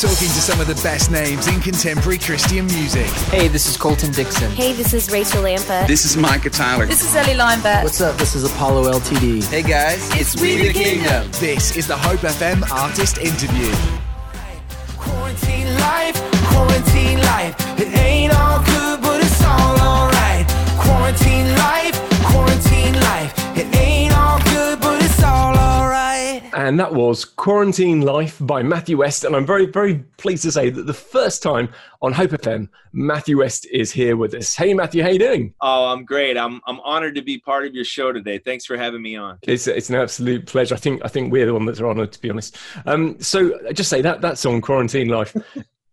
Talking to some of the best names in contemporary Christian music. Hey, this is Colton Dixon. Hey, this is Rachel Lampa. This is Micah Tyler. This is Ellie Lineback. What's up? This is Apollo LTD. Hey guys, it's, it's We the Kingdom. Kingdom. This is the Hope FM Artist Interview. Quarantine life, quarantine life. It ain't all good, And that was Quarantine Life by Matthew West. And I'm very, very pleased to say that the first time on Hope FM, Matthew West is here with us. Hey, Matthew, how you doing? Oh, I'm great. I'm, I'm honored to be part of your show today. Thanks for having me on. It's, it's an absolute pleasure. I think I think we're the one that's honored, to be honest. Um, so just say that that song, Quarantine Life,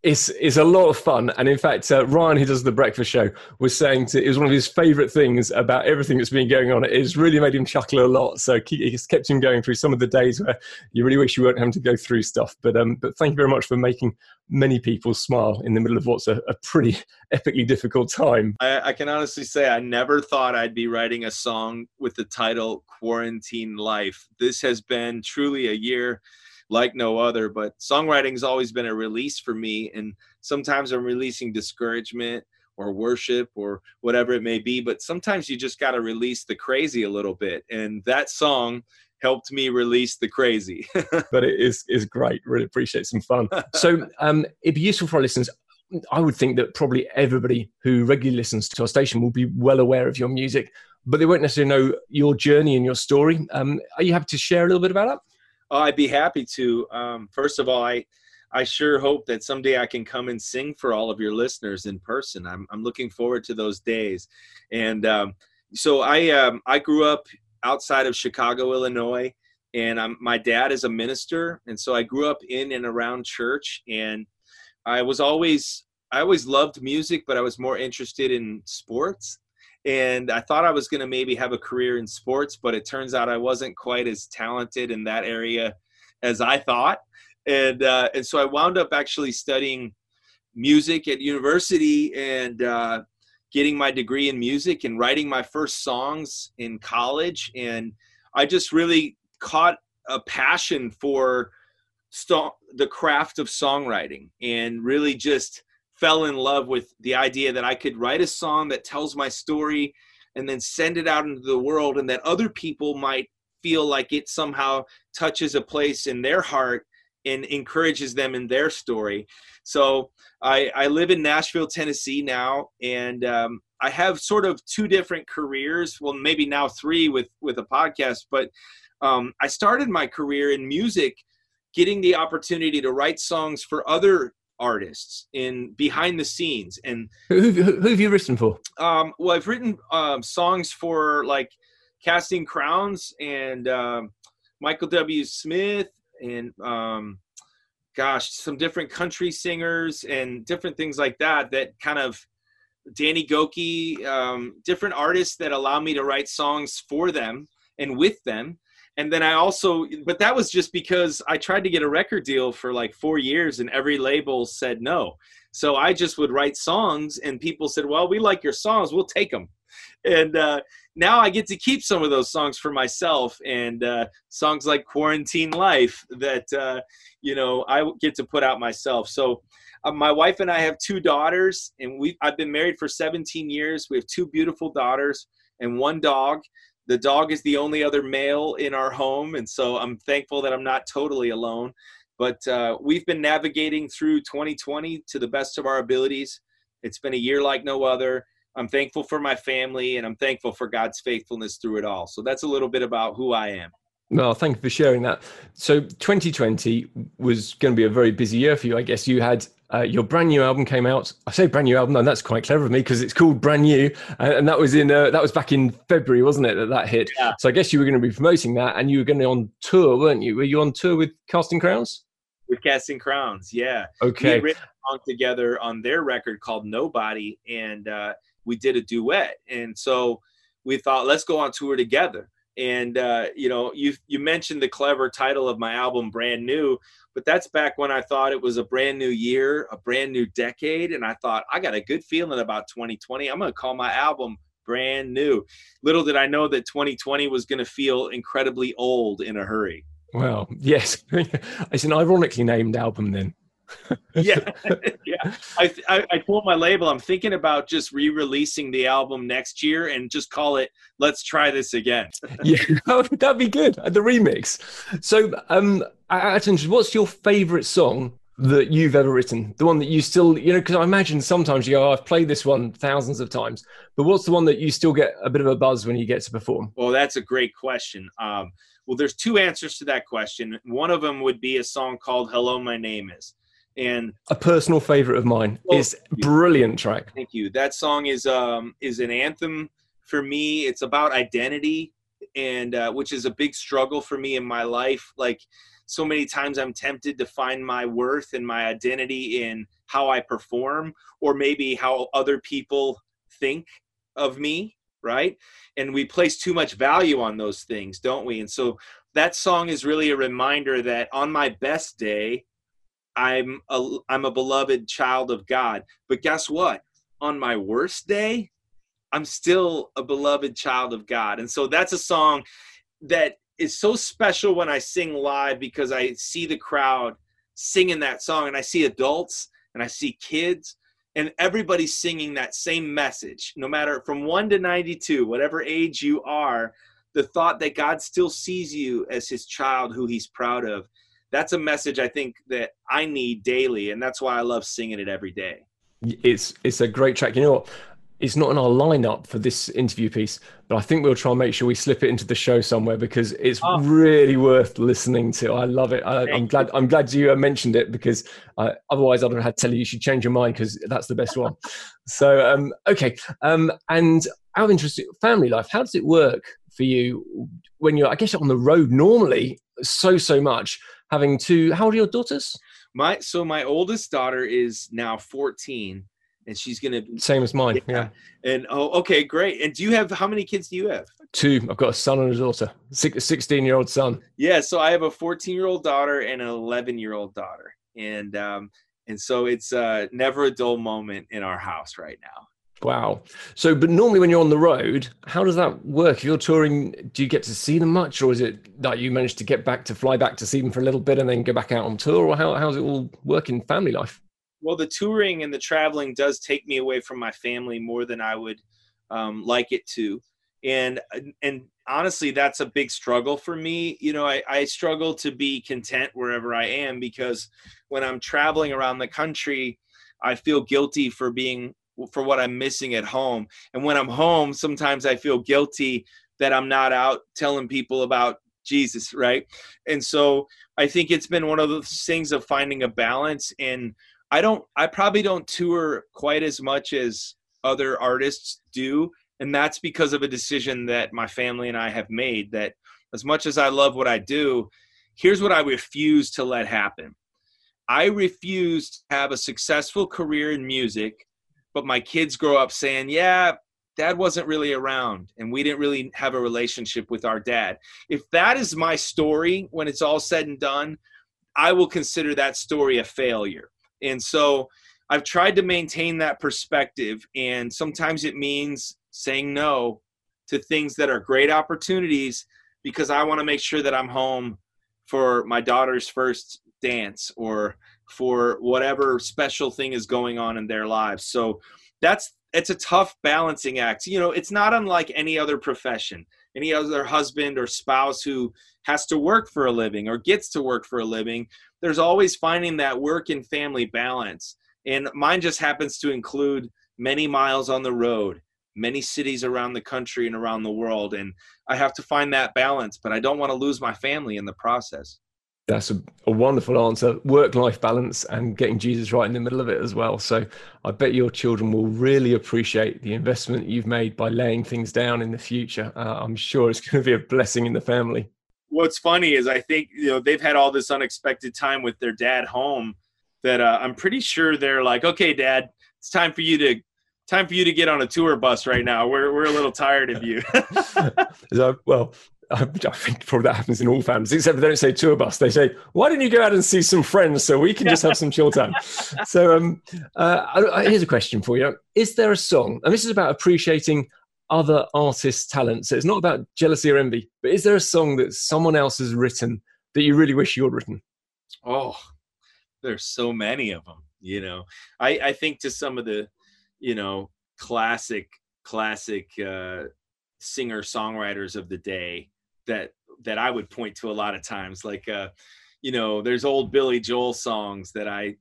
is is a lot of fun. And in fact, uh, Ryan, who does the breakfast show, was saying to, it was one of his favourite things about everything that's been going on. It has really made him chuckle a lot. So it's kept him going through some of the days where you really wish you weren't having to go through stuff. But um, but thank you very much for making many people smile in the middle of what's a, a pretty epically difficult time. I, I can honestly say I never thought I'd be writing a song with the title "Quarantine Life." This has been truly a year like no other. But songwriting's always been a release for me. And sometimes I'm releasing discouragement or worship or whatever it may be. But sometimes you just got to release the crazy a little bit. And that song helped me release the crazy. but it is is great. Really appreciate some fun. So um, it'd be useful for our listeners. I would think that probably everybody who regularly listens to our station will be well aware of your music, but they won't necessarily know your journey and your story. Um, are you happy to share a little bit about that? Oh, I'd be happy to. Um, first of all, I I sure hope that someday I can come and sing for all of your listeners in person. I'm I'm looking forward to those days. And um, so I um, I grew up outside of Chicago, Illinois, and I'm, my dad is a minister, and so I grew up in and around church. And I was always I always loved music, but I was more interested in sports and I thought I was going to maybe have a career in sports, but it turns out I wasn't quite as talented in that area as I thought, and uh, and so I wound up actually studying music at university and uh, getting my degree in music and writing my first songs in college, and I just really caught a passion for st- the craft of songwriting and really just fell in love with the idea that I could write a song that tells my story and then send it out into the world and that other people might feel like it somehow touches a place in their heart and encourages them in their story. So I, I live in Nashville, Tennessee now, and um, I have sort of two different careers. Well, maybe now three with with a podcast, but um, I started my career in music, getting the opportunity to write songs for other artists in behind the scenes. And who, who, who have you written for? Um, well i've written um, songs for like casting crowns and um, michael w. Smith and um, gosh some different country singers and different things like that that kind of danny gokey um, different artists that allow me to write songs for them and with them and then I also, but that was just because I tried to get a record deal for like four years and every label said no. So I just would write songs and people said, well, we like your songs, we'll take them. And uh, now I get to keep some of those songs for myself and uh, songs like Quarantine Life that, uh, you know, I get to put out myself. So uh, my wife and I have two daughters and we I've been married for 17 years. We have two beautiful daughters and one dog the dog is the only other male in our home, and so I'm thankful that I'm not totally alone. But uh, we've been navigating through 2020 to the best of our abilities. It's been a year like no other. I'm thankful for my family, and I'm thankful for God's faithfulness through it all. So that's a little bit about who I am. Well, thank you for sharing that. So, 2020 was going to be a very busy year for you. I guess you had uh, your brand new album came out. I say brand new album, and that's quite clever of me because it's called Brand New, and, and that was in uh, that was back in February, wasn't it? That that hit. Yeah. So I guess you were going to be promoting that, and you were going to on tour, weren't you? Were you on tour with Casting Crowns? With Casting Crowns, yeah. Okay. We written a song together on their record called Nobody, and uh, we did a duet, and so we thought let's go on tour together and uh, you know you you mentioned the clever title of my album brand new but that's back when i thought it was a brand new year a brand new decade and i thought i got a good feeling about 2020 i'm going to call my album brand new. Little did i know that 2020 was going to feel incredibly old in a hurry. Well yes. It's an ironically named album then yeah, yeah. I, I, I told my label I'm thinking about just re-releasing the album next year and just call it "Let's Try This Again." yeah, that'd be good. The remix. So, um, attention. What's your favorite song that you've ever written? The one that you still, you know, because I imagine sometimes you go, oh, I've played this one thousands of times, but what's the one that you still get a bit of a buzz when you get to perform? Well, that's a great question. Um, well, there's two answers to that question. One of them would be a song called "Hello, My Name Is." And a personal favorite of mine well, is brilliant track. Thank you. That song is um is an anthem for me. It's about identity and uh, which is a big struggle for me in my life. Like so many times I'm tempted to find my worth and my identity in how I perform or maybe how other people think of me, right? And we place too much value on those things, don't we? And so that song is really a reminder that on my best day, I'm a, I'm a beloved child of God. But guess what? On my worst day, I'm still a beloved child of God. And so that's a song that is so special when I sing live because I see the crowd singing that song and I see adults and I see kids and everybody's singing that same message no matter from 1 to 92 whatever age you are the thought that God still sees you as his child who he's proud of that's a message I think that I need daily and that's why I love singing it every day it's it's a great track you know what it's not in our lineup for this interview piece, but I think we'll try and make sure we slip it into the show somewhere because it's oh. really worth listening to. I love it. I, am glad. I'm glad you uh, mentioned it because uh, otherwise I'd have had to tell you you should change your mind because that's the best one. so um, okay, um, and of interest, family life. How does it work for you when you're? I guess on the road normally so so much. Having two. How old are your daughters? My so my oldest daughter is now 14 and she's gonna be, same as mine. Yeah. yeah. And oh, okay, great. And do you have how many kids do you have? Two. I've got a son and a daughter. Sixteen year old son. Yeah. So I have a fourteen year old daughter and an eleven year old daughter, and um, and so it's uh, never a dull moment in our house right now. Wow. So, but normally when you're on the road, how does that work? If you're touring, do you get to see them much, or is it that you manage to get back to fly back to see them for a little bit and then go back out on tour, or how how's it all work in family life? well the touring and the traveling does take me away from my family more than i would um, like it to and and honestly that's a big struggle for me you know I, I struggle to be content wherever i am because when i'm traveling around the country i feel guilty for being for what i'm missing at home. And when i'm home sometimes i feel guilty that i'm not out telling people about jesus right? And so i think it's been one of those things of finding a balance. And I don't I probably don't tour quite as much as other artists do. And that's because of a decision that my family and I have made that as much as I love what I do here's what I refuse to let happen. I refuse to have a successful career in music but my kids grow up saying yeah dad wasn't really around and we didn't really have a relationship with our dad if that is my story when it's all said and done I will consider that story a failure and so I've tried to maintain that perspective. And sometimes it means saying no to things that are great opportunities because I want to make sure that I'm home for my daughter's first dance or for whatever special thing is going on in their lives. So that's it's a tough balancing act. You know, it's not unlike any other profession, any other husband or spouse who has to work for a living or gets to work for a living there's always finding that work and family balance. And mine just happens to include many miles on the road, many cities around the country and around the world. And I have to find that balance, but I don't want to lose my family in the process. That's a, a wonderful answer. Work life balance and getting Jesus right in the middle of it as well. So I bet your children will really appreciate the investment you've made by laying things down in the future. Uh, I'm sure it's going to be a blessing in the family what's funny is I think you know they've had all this unexpected time with their dad home that uh, I'm pretty sure they're like, okay, dad, it's time for you to time for you to get on a tour bus right now. We're we're a little tired of you. so, well, I think probably that happens in all families, except they don't say tour bus. They say, "Why didn't you go out and see some friends so we can just have some chill time?" so, um, uh, here's a question for you: Is there a song, and this is about appreciating other artists' talent. So it's not about jealousy or envy, but is there a song that someone else has written that you really wish you had written? Oh, there's so many of them. You know, I I think to some of the, you know, classic classic uh, singer songwriters of the day that that I would point to a lot of times, like uh, you know, there's old Billy Joel songs that I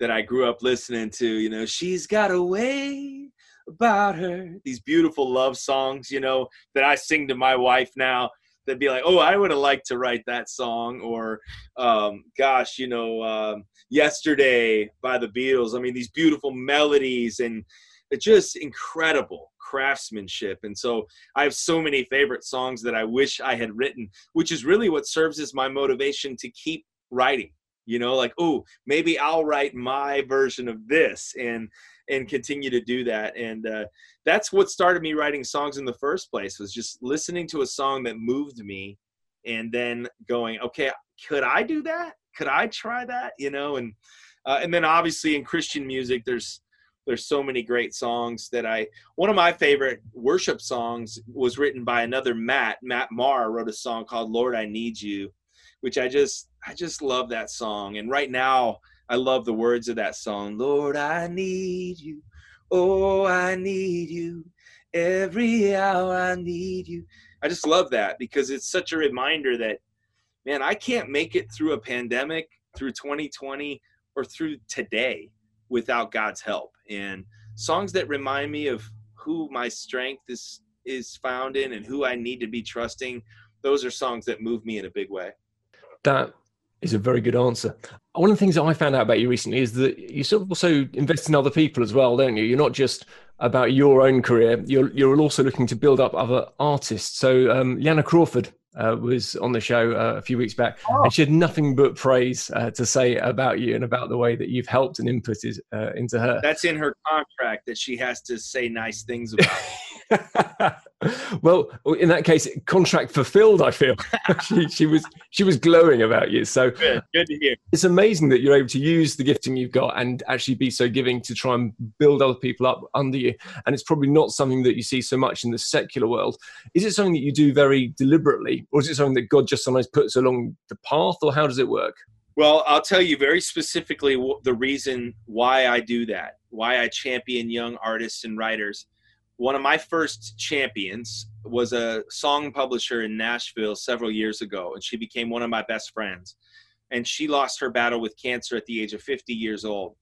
that I grew up listening to. You know, she's got a way about her. These beautiful love songs, you know, that I sing to my wife now. That'd be like, oh, I would have liked to write that song, or, um, gosh, you know, um, "Yesterday" by the Beatles. I mean, these beautiful melodies and it's just incredible craftsmanship. And so I have so many favorite songs that I wish I had written, which is really what serves as my motivation to keep writing. You know, like, oh, maybe I'll write my version of this and and continue to do that. And uh, that's what started me writing songs in the first place was just listening to a song that moved me and then going, okay, could I do that? Could I try that? You know, and uh, and then obviously in Christian music, there's there's so many great songs that I one of my favorite worship songs was written by another Matt Matt Maher wrote a song called Lord I Need You which I just I just love that song. And right now I love the words of that song Lord I need you. Oh I need you. Every hour I need you. I just love that because it's such a reminder that man I can't make it through a pandemic through 2020 or through today without God's help. And songs that remind me of who my strength is is found in and who I need to be trusting, those are songs that move me in a big way. That is a very good answer. One of the things that I found out about you recently is that you sort of also invest in other people as well, don't you? You're not just about your own career. You're you're also looking to build up other artists. So um, Leanna Crawford uh, was on the show uh, a few weeks back, oh. and she had nothing but praise uh, to say about you and about the way that you've helped and inputted uh, into her. That's in her contract that she has to say nice things about. well, in that case, contract fulfilled. I feel she, she, was she was glowing about you. So good, good to hear. It's amazing that you're able to use the gifting you've got and actually be so giving to try and build other people up under you. And it's probably not something that you see so much in the secular world. Is it something that you do very deliberately, or is it something that God just sometimes puts along the path, or how does it work? Well, I'll tell you very specifically the reason why I do that, why I champion young artists and writers one of my first champions was a song publisher in Nashville several years ago, and she became one of my best friends. And she lost her battle with cancer at the age of 50 years old.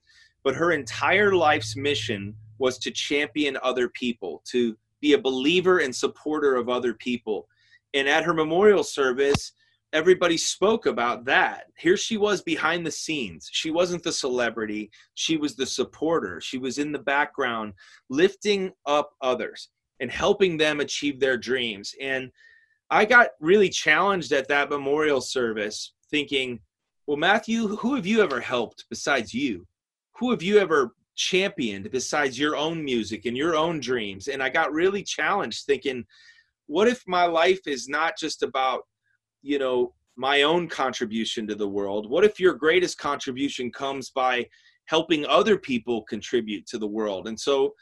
But her entire life's mission was to champion other people, to be a believer and supporter of other people. And at her memorial service, everybody spoke about that. Here she was behind the scenes. She wasn't the celebrity, she was the supporter. She was in the background, lifting up others and helping them achieve their dreams. And I got really challenged at that memorial service thinking, well, Matthew, who have you ever helped besides you? Who have you ever championed besides your own music and your own dreams? And I got really challenged thinking, what if my life is not just about you know my own contribution to the world? What if your greatest contribution comes by helping other people contribute to the world? And so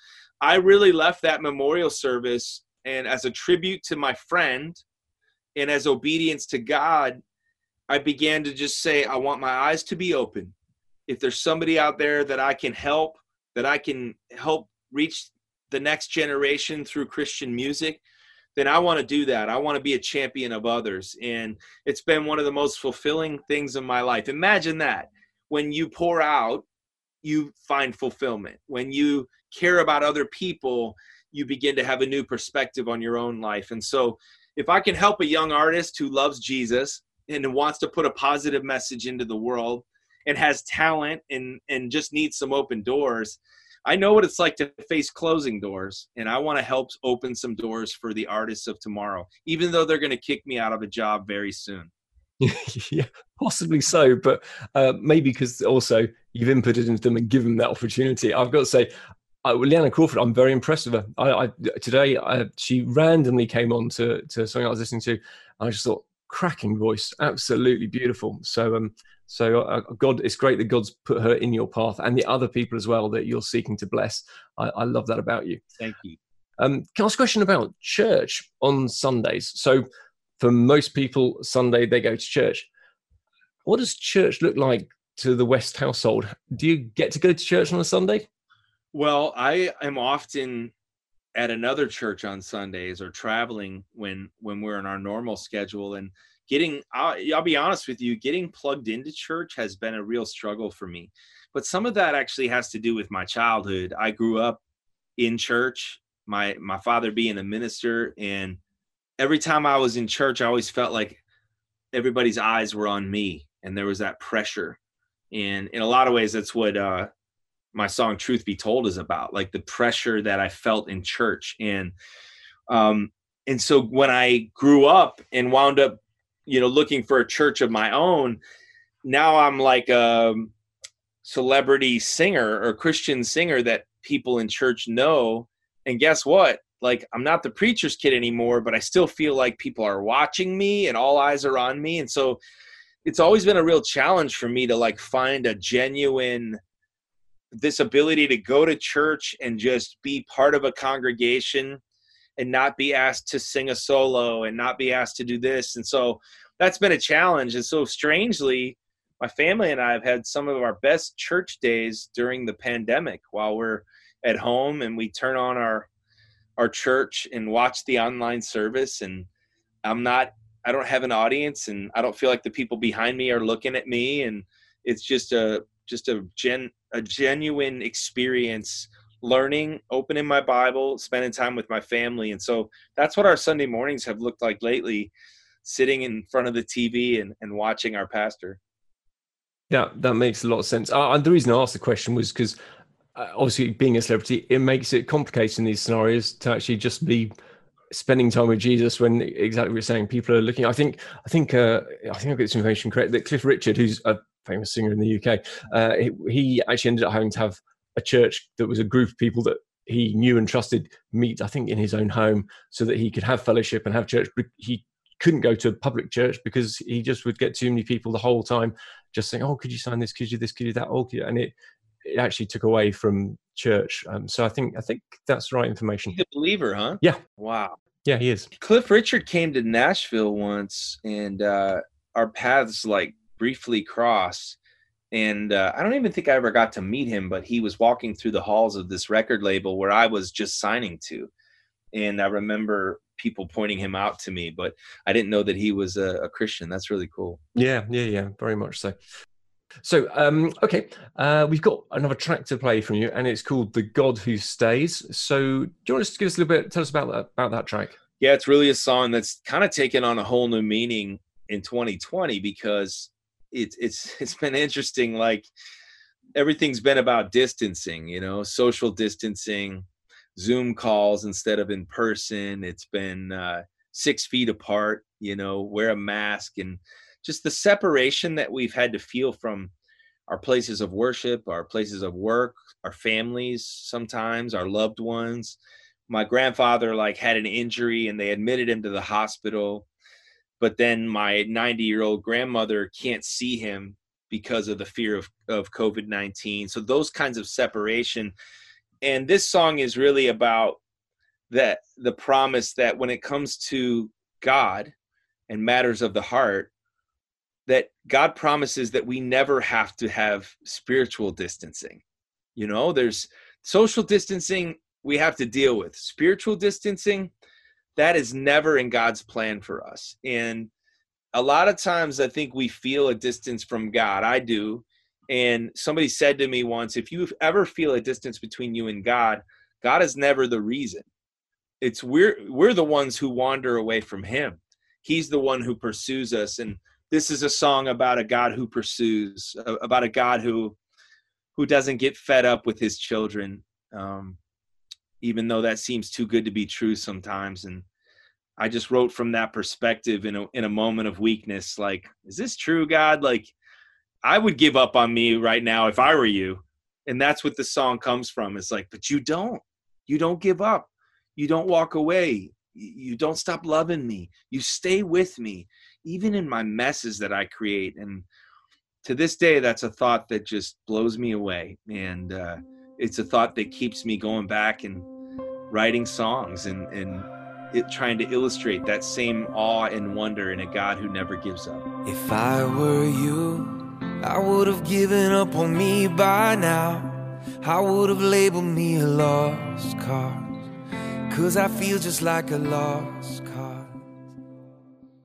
i really left that memorial service and as a tribute to my friend and as obedience to god i began to just say i want my eyes to be open. If there's somebody out there that i can help that i can help reach the next generation through christian music then I want to do that. I want to be a champion of others. And it's been one of the most fulfilling things in my life. Imagine that. When you pour out, you find fulfillment. When you care about other people, you begin to have a new perspective on your own life. And so, if I can help a young artist who loves Jesus and wants to put a positive message into the world and has talent and, and just needs some open doors, I know what it's like to face closing doors, and I want to help open some doors for the artists of tomorrow, even though they're going to kick me out of a job very soon. yeah, possibly so, but uh, maybe because also you've inputted into them and given them that opportunity. I've got to say, uh, Leanna Crawford, I'm very impressed with her. I, I today I, she randomly came on to to something I was listening to. and I just thought, cracking voice, absolutely beautiful. So um, so uh, God, it's great that God's put her in your path and the other people as well that you're seeking to bless. I, I love that about you. Thank you. Um, can I ask a question about church on Sundays? So for most people, Sunday they go to church. What does church look like to the West household. Do you get to go to church on a Sunday? Well, I am often at another church on Sundays or traveling when when we're in our normal schedule and getting I'll, I'll, be honest with you getting plugged into church has been a real struggle for me. But some of that actually has to do with my childhood. I grew up in church my my father being a minister and every time i was in church i always felt like everybody's eyes were on me and there was that pressure. And in a lot of ways that's what uh my song truth be told is about like the pressure that i felt in church. And um and so when i grew up and wound up you know looking for a church of my own now i'm like a celebrity singer or christian singer that people in church know. And guess what? Like i'm not the preacher's kid anymore but i still feel like people are watching me and all eyes are on me. And so it's always been a real challenge for me to like find a genuine this ability to go to church and just be part of a congregation and not be asked to sing a solo and not be asked to do this. And so that's been a challenge. And so strangely, my family and I have had some of our best church days during the pandemic while we're at home and we turn on our our church and watch the online service and I'm not I don't have an audience and I don't feel like the people behind me are looking at me and it's just a just a gen a genuine experience learning, opening my Bible, spending time with my family. And so that's what our Sunday mornings have looked like lately, sitting in front of the TV and, and watching our pastor. Yeah, that makes a lot of sense. Uh, the reason I asked the question was because uh, obviously being a celebrity, it makes it complicated in these scenarios to actually just be spending time with Jesus when exactly what you're saying, people are looking. I think, I think, uh, I think I've got this information correct that Cliff Richard, who's a famous singer in the UK, uh, he, he actually ended up having to have a church that was a group of people that he knew and trusted meet, I think, in his own home so that he could have fellowship and have church. But he couldn't go to a public church because he just would get too many people the whole time just saying, Oh, could you sign this? Could you this? Could you that? Oh, and it, it actually took away from church. Um, so I think I think that's the right information. He's a believer, huh? Yeah. Wow. Yeah, he is. Cliff Richard came to Nashville once, and uh, our paths like briefly crossed and uh, I don't even think I ever got to meet him, but he was walking through the halls of this record label where I was just signing to, and I remember people pointing him out to me, but I didn't know that he was a, a Christian. That's really cool. Yeah, yeah, yeah, very much so. So, um, okay, uh, we've got another track to play from you, and it's called "The God Who Stays." So, do you want to give us a little bit? Tell us about that about that track. Yeah, it's really a song that's kind of taken on a whole new meaning in 2020 because it's it's it's been interesting like everything's been about distancing you know social distancing zoom calls instead of in person. It's been uh, six feet apart you know wear a mask and just the separation that we've had to feel from our places of worship our places of work our families sometimes our loved ones. My grandfather like had an injury and they admitted him to the hospital but then my 90 year old grandmother can't see him because of the fear of, of COVID 19. So, those kinds of separation. And this song is really about that the promise that when it comes to God and matters of the heart, that God promises that we never have to have spiritual distancing. You know, there's social distancing we have to deal with, spiritual distancing that is never in God's plan for us. And a lot of times I think we feel a distance from God. I do. And somebody said to me once, if you ever feel a distance between you and God, God is never the reason. It's we're we're the ones who wander away from him. He's the one who pursues us and this is a song about a God who pursues, about a God who who doesn't get fed up with his children. Um, even though that seems too good to be true sometimes. And I just wrote from that perspective in a in a moment of weakness, like, is this true, God? Like, I would give up on me right now if I were you. And that's what the song comes from. It's like, but you don't. You don't give up. You don't walk away. You don't stop loving me. You stay with me, even in my messes that I create. And to this day, that's a thought that just blows me away. And uh, it's a thought that keeps me going back and writing songs and, and it, trying to illustrate that same awe and wonder in a God who never gives up. If I were you, I would have given up on me by now. I would have labeled me a lost cause. Cause I feel just like a lost cause.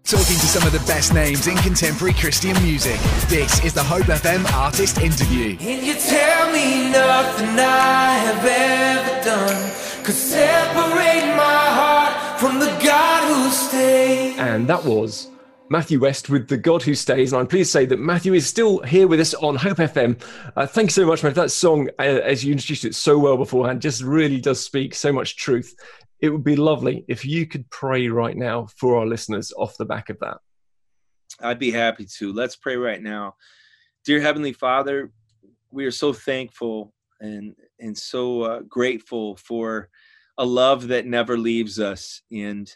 Talking to some of the best names in contemporary Christian music. This is the Hope FM Artist Interview. And you tell me nothing I have ever done could separate my heart from the God who stays. And that was Matthew West with The God Who Stays. And I'm pleased to say that Matthew is still here with us on Hope FM. Uh, thank you so much, Matthew. That song, uh, as you introduced it so well beforehand, just really does speak so much truth. It would be lovely if you could pray right now for our listeners off the back of that. I'd be happy to. Let's pray right now. Dear Heavenly Father, we are so thankful and and so uh, grateful for a love that never leaves us. And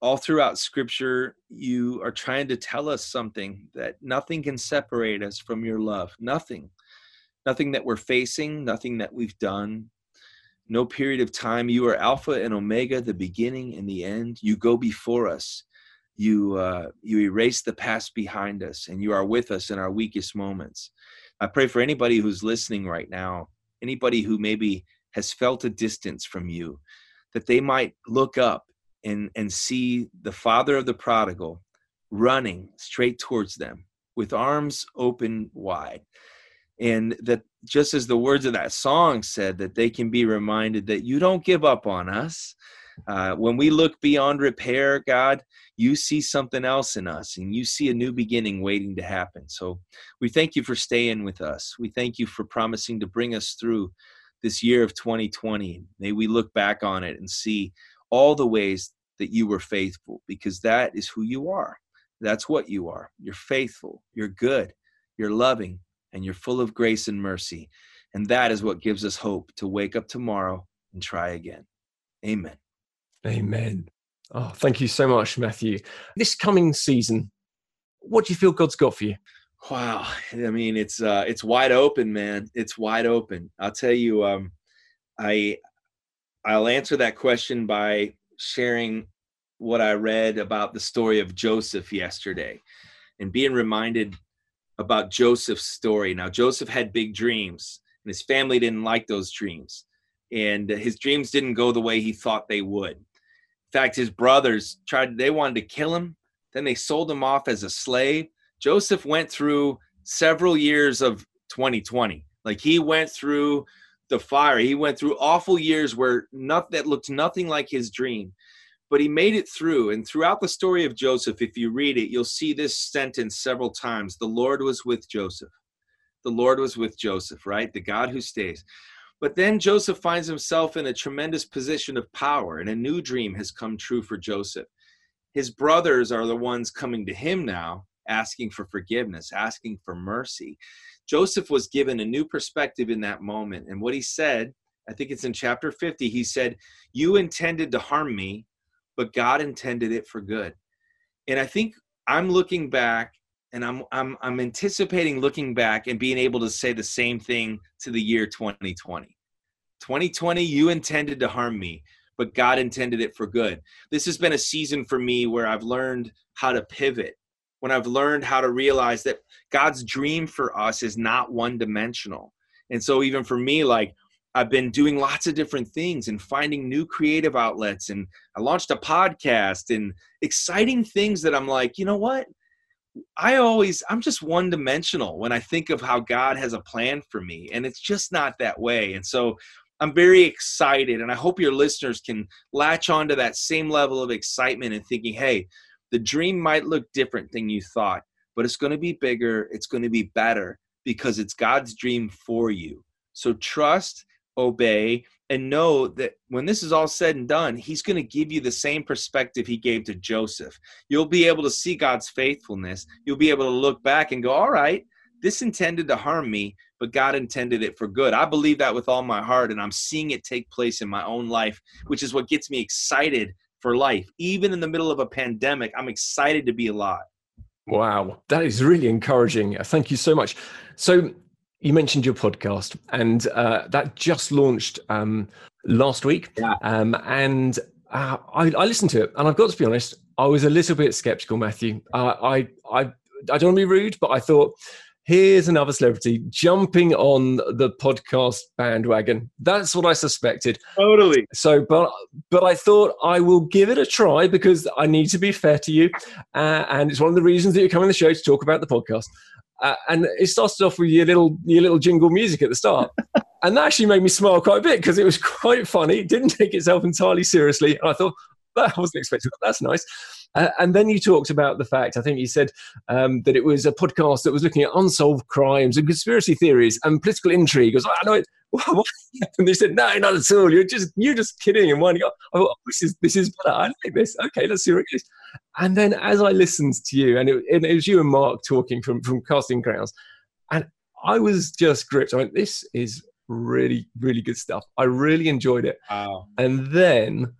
all throughout scripture you are trying to tell us something that nothing can separate us from your love. Nothing. Nothing that we're facing nothing that we've done. No period of time. You are alpha and omega the beginning and the end. You go before us. You uh, you erase the past behind us and you are with us in our weakest moments. I pray for anybody who's listening right now anybody who maybe has felt a distance from you that they might look up and and see the father of the prodigal running straight towards them with arms open wide. And that just as the words of that song said that they can be reminded that you don't give up on us uh, when we look beyond repair god you see something else in us and you see a new beginning waiting to happen so we thank you for staying with us we thank you for promising to bring us through this year of 2020 may we look back on it and see all the ways that you were faithful because that is who you are. That's what you are. You're faithful, you're good, you're loving, and you're full of grace and mercy. And that is what gives us hope to wake up tomorrow and try again. Amen. Amen. Oh, thank you so much, Matthew. This coming season, what do you feel God's got for you? Wow. I mean, it's uh it's wide open, man. It's wide open. I'll tell you, um, I I'll answer that question by sharing what I read about the story of Joseph yesterday and being reminded about Joseph's story. Now, Joseph had big dreams, and his family didn't like those dreams. And his dreams didn't go the way he thought they would. Fact, his brothers tried, they wanted to kill him. Then they sold him off as a slave. Joseph went through several years of 2020. Like he went through the fire. He went through awful years where not, that looked nothing like his dream, but he made it through. And throughout the story of Joseph, if you read it, you'll see this sentence several times The Lord was with Joseph. The Lord was with Joseph, right? The God who stays. But then Joseph finds himself in a tremendous position of power, and a new dream has come true for Joseph. His brothers are the ones coming to him now, asking for forgiveness, asking for mercy. Joseph was given a new perspective in that moment. And what he said, I think it's in chapter 50, he said, You intended to harm me, but God intended it for good. And I think I'm looking back and I'm I'm I'm anticipating looking back and being able to say the same thing to the year 2020. 2020 you intended to harm me, but God intended it for good. This has been a season for me where I've learned how to pivot when I've learned how to realize that God's dream for us is not one dimensional. And so, even for me, like I've been doing lots of different things and finding new creative outlets. And I launched a podcast and exciting things that I'm like, you know what? I always, I'm just one dimensional when I think of how God has a plan for me. And it's just not that way. And so, I'm very excited, and I hope your listeners can latch on to that same level of excitement and thinking, hey, the dream might look different than you thought, but it's going to be bigger, it's going to be better because it's God's dream for you. So trust, obey, and know that when this is all said and done, He's going to give you the same perspective He gave to Joseph. You'll be able to see God's faithfulness. You'll be able to look back and go, all right, this intended to harm me, but God intended it for good. I believe that with all my heart, and I'm seeing it take place in my own life, which is what gets me excited for life. Even in the middle of a pandemic, I'm excited to be alive. Wow, that is really encouraging. Thank you so much. So, you mentioned your podcast, and uh, that just launched um, last week. Yeah. Um, and uh, I, I, listened to it, and I've got to be honest, I was a little bit skeptical, Matthew. Uh, I, I, I don't want to be rude, but I thought here's another celebrity jumping on the podcast bandwagon. That's what I suspected. Totally. So, but but I thought I will give it a try because I need to be fair to you, uh, and it's one of the reasons that you come on the show to talk about the podcast. Uh, and it started off with your little your little jingle music at the start, and that actually made me smile quite a bit because it was quite funny. It didn't take itself entirely seriously, and I thought that wasn't expected. That's nice. Uh, and then you talked about the fact, I think you said um, that it was a podcast that was looking at unsolved crimes and conspiracy theories and political intrigue. I was like, I know it. And they said, no, not at all. You're just you're just kidding and winding up. I thought, oh, this is this is better. I like this. Okay, let's see what it is. And then as I listened to you, and it, and it was you and Mark talking from from Casting Crowns, and I was just gripped. I went, this is really really good stuff. I really enjoyed it. Wow. And then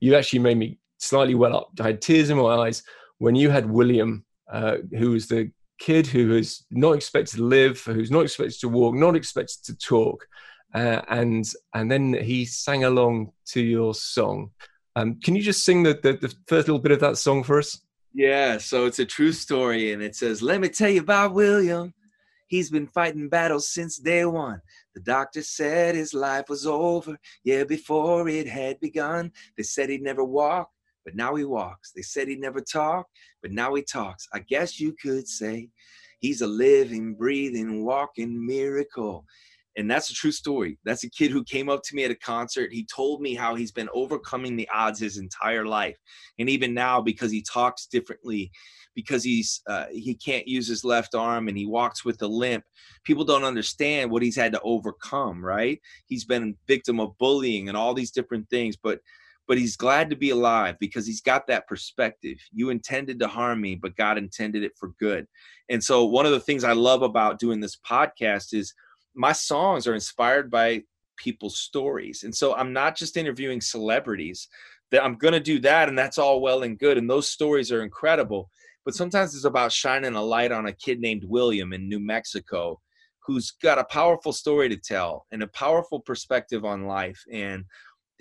you actually made me slightly well up. I had tears in my eyes when you had William, uh, who was the kid who is not expected to live, who's not expected to walk, not expected to talk, uh, and and then he sang along to your song. Um, can you just sing the, the, the first little bit of that song for us? Yeah, so it's a true story, and it says, "Let me tell you about William. He's been fighting battles since day one. The doctor said his life was over, yeah, before it had begun. They said he'd never walk, but now he walks. They said he'd never talk, but now he talks. I guess you could say he's a living, breathing, walking miracle. And that's a true story. That's a kid who came up to me at a concert. He told me how he's been overcoming the odds his entire life. And even now, because he talks differently, because he's uh, he can't use his left arm and he walks with a limp people don't understand what he's had to overcome right he's been a victim of bullying and all these different things but but he's glad to be alive because he's got that perspective. You intended to harm me, but God intended it for good. And so, one of the things I love about doing this podcast is my songs are inspired by people's stories. And so, I'm not just interviewing celebrities, that I'm going to do that, and that's all well and good. And those stories are incredible. But sometimes it's about shining a light on a kid named William in New Mexico who's got a powerful story to tell and a powerful perspective on life. And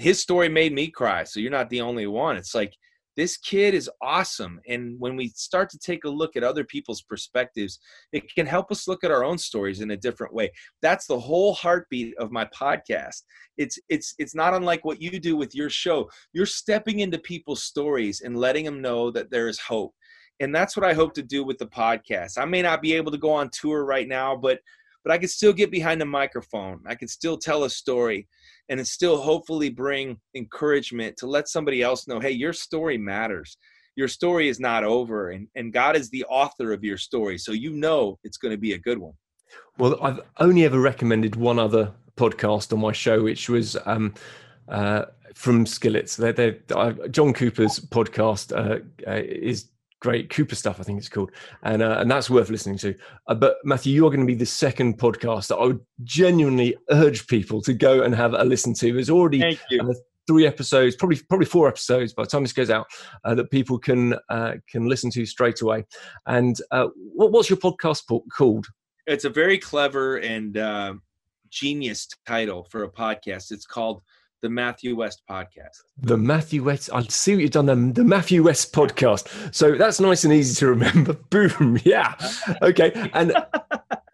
his story made me cry. So you're not the only one. It's like this kid is awesome. And when we start to take a look at other people's perspectives, it can help us look at our own stories in a different way. That's the whole heartbeat of my podcast. It's it's it's not unlike what you do with your show. You're stepping into people's stories and letting them know that there is hope. And that's what I hope to do with the podcast. I may not be able to go on tour right now, but but I could still get behind the microphone. I could still tell a story and still hopefully bring encouragement to let somebody else know hey, your story matters. Your story is not over, and, and God is the author of your story. So you know it's going to be a good one. Well, I've only ever recommended one other podcast on my show, which was um, uh, from Skillet's. They're, they're, uh, John Cooper's podcast uh, uh is great Cooper stuff, I think it's called, and uh, and that's worth listening to. Uh, but Matthew, you are going to be the second podcast that I would genuinely urge people to go and have a listen to. There's already uh, three episodes, probably probably four episodes by the time this goes out uh, that people can uh, can listen to straight away. And uh, what, what's your podcast called? It's a very clever and genius title for a podcast. It's called the Matthew West podcast. The Matthew West. I see what you've done. The, the Matthew West podcast. So that's nice and easy to remember. Boom. Yeah. Okay. And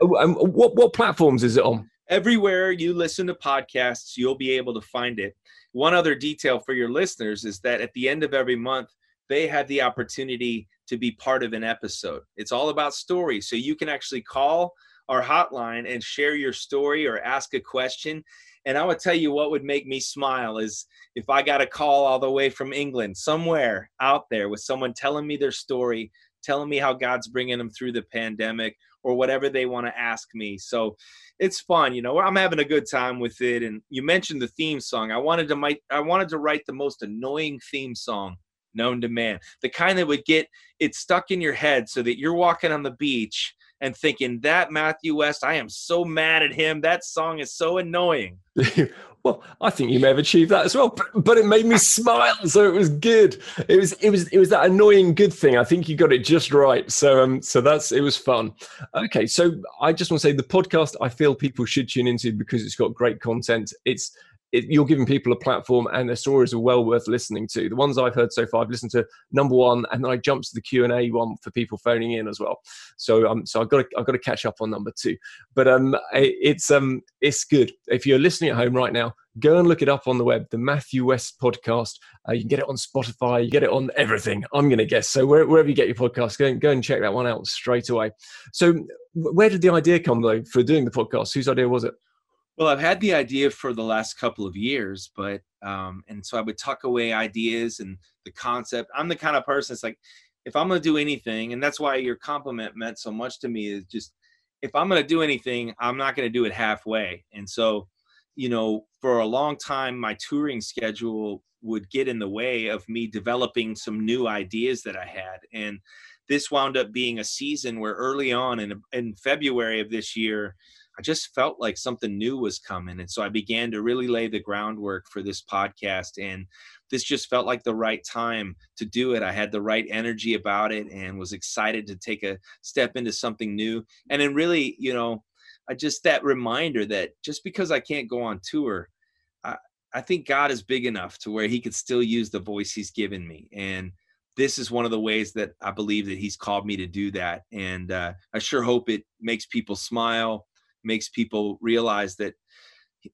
um, what what platforms is it on? Everywhere you listen to podcasts, you'll be able to find it. One other detail for your listeners is that at the end of every month, they have the opportunity to be part of an episode. It's all about stories. So you can actually call our hotline and share your story or ask a question and I would tell you what would make me smile is if I got a call all the way from England, somewhere out there, with someone telling me their story, telling me how God's bringing them through the pandemic or whatever they want to ask me. So it's fun, you know. I'm having a good time with it. And you mentioned the theme song. I wanted to my, I wanted to write the most annoying theme song known to man, the kind that would get it stuck in your head so that you're walking on the beach and thinking that Matthew West, I am so mad at him. That song is so annoying. well, I think you may have achieved that as well, but, but it made me smile, so it was good. It was it was it was that annoying good thing. I think you got it just right. So um so that's it was fun. Okay, so I just want to say the podcast I feel people should tune into because it's got great content. It's it, you're giving people a platform and their stories are well worth listening to. The ones I've heard so far, I've listened to number one, and then I jumped to the Q and A one for people phoning in as well. So um, so I've got to, I've got to catch up on number two. But um, it's um, it's good. If you're listening at home right now, go and look it up on the web. The Matthew West podcast. Uh, you can get it on Spotify. You get it on everything. I'm going to guess. So wherever you get your podcast, go and go and check that one out straight away. So where did the idea come though for doing the podcast? Whose idea was it? Well, I've had the idea for the last couple of years, but um, and so I would tuck away ideas and the concept. I'm the kind of person that's like, if I'm going to do anything, and that's why your compliment meant so much to me, is just if I'm going to do anything, I'm not going to do it halfway. And so, you know, for a long time, my touring schedule would get in the way of me developing some new ideas that I had. And this wound up being a season where early on in, in February of this year, I just felt like something new was coming. And so I began to really lay the groundwork for this podcast. And this just felt like the right time to do it. I had the right energy about it and was excited to take a step into something new. And then, really, you know, I just that reminder that just because I can't go on tour, I, I think God is big enough to where He could still use the voice He's given me. And this is one of the ways that I believe that He's called me to do that. And uh, I sure hope it makes people smile makes people realize that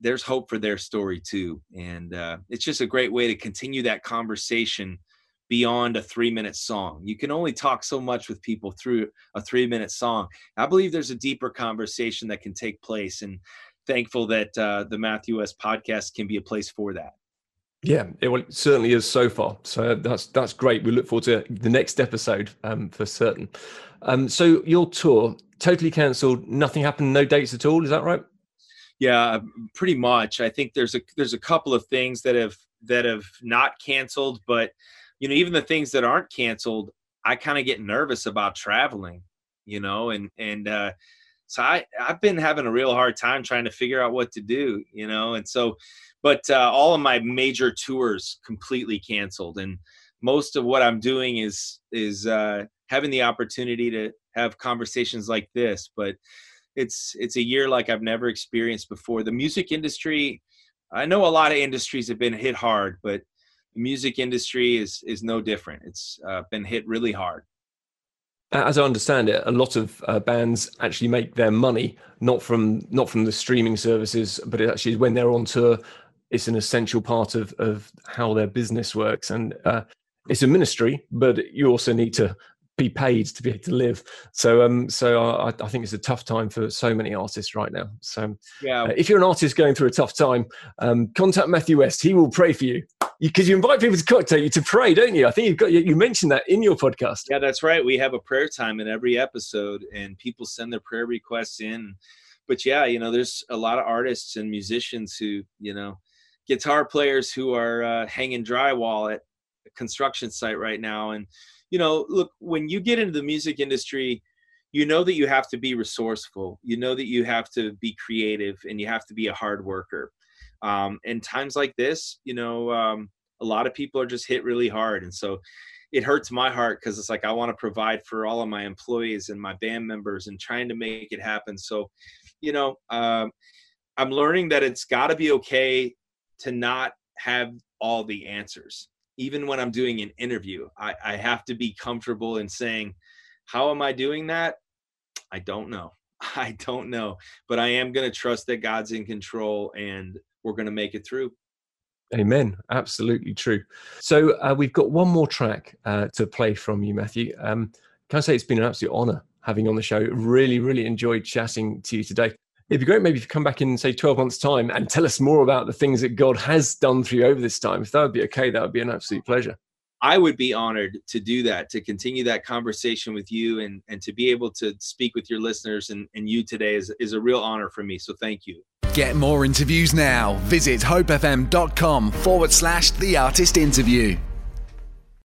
there's hope for their story too. And uh, it's just a great way to continue that conversation beyond a three minute song. You can only talk so much with people through a three minute song. I believe there's a deeper conversation that can take place and thankful that uh, the matthew west podcast can be a place for that yeah, it, certainly is so far. So that's that's great. We look forward to the next episode um, for certain. Um, so your tour totally cancelled. Nothing happened. No dates at all. Is that right? Yeah, pretty much. I think there's a there's a couple of things that have that have not canceled, but you know, even the things that aren't canceled, I kind of get nervous about traveling. You know, and and uh, so I I've been having a real hard time trying to figure out what to do. You know, and so but uh, all of my major tours completely canceled and most of what i'm doing is is uh, having the opportunity to have conversations like this but it's it's a year like i've never experienced before the music industry i know a lot of industries have been hit hard but the music industry is is no different it's uh, been hit really hard as I understand it, a lot of uh, bands actually make their money not from not from the streaming services, but actually when they're on tour it's an essential part of of how their business works. And uh, it's a ministry but you also need to be paid to be able to live. So um so i, I think it's a tough time for so many artists right now. So yeah. uh, if you're an artist going through a tough time um contact matthew west. He will pray for you. Because you, you, invite people to cocktail you to pray don't you? I think you've got you mentioned that in your podcast. Yeah that's right. We have a prayer time in every episode and people send their prayer requests in. But yeah you know there's a lot of artists and musicians who you know guitar players who are uh, hanging drywall at a construction site right now. And, you know, look, when you get into the music industry, you know that you have to be resourceful. You know that you have to be creative and you have to be a hard worker. Um, and times like this, you know, um, a lot of people are just hit really hard. And so it hurts my heart because it's like I want to provide for all of my employees and my band members and trying to make it happen. So, you know, um, I'm learning that it's got to be okay to not have all the answers. Even when I'm doing an interview, I, I have to be comfortable in saying, How am I doing that? I don't know. I don't know. But I am going to trust that God's in control and we're going to make it through. Amen. Absolutely true. So uh, we've got one more track uh, to play from you, Matthew. Um, can I say it's been an absolute honor having you on the show? Really, really enjoyed chatting to you today. It'd be great maybe if you come back in, say, 12 months' time and tell us more about the things that God has done through you over this time. If that would be okay, that would be an absolute pleasure. I would be honored to do that, to continue that conversation with you and, and to be able to speak with your listeners and, and you today is, is a real honor for me. So thank you. Get more interviews now. Visit hopefm.com forward slash the artist interview.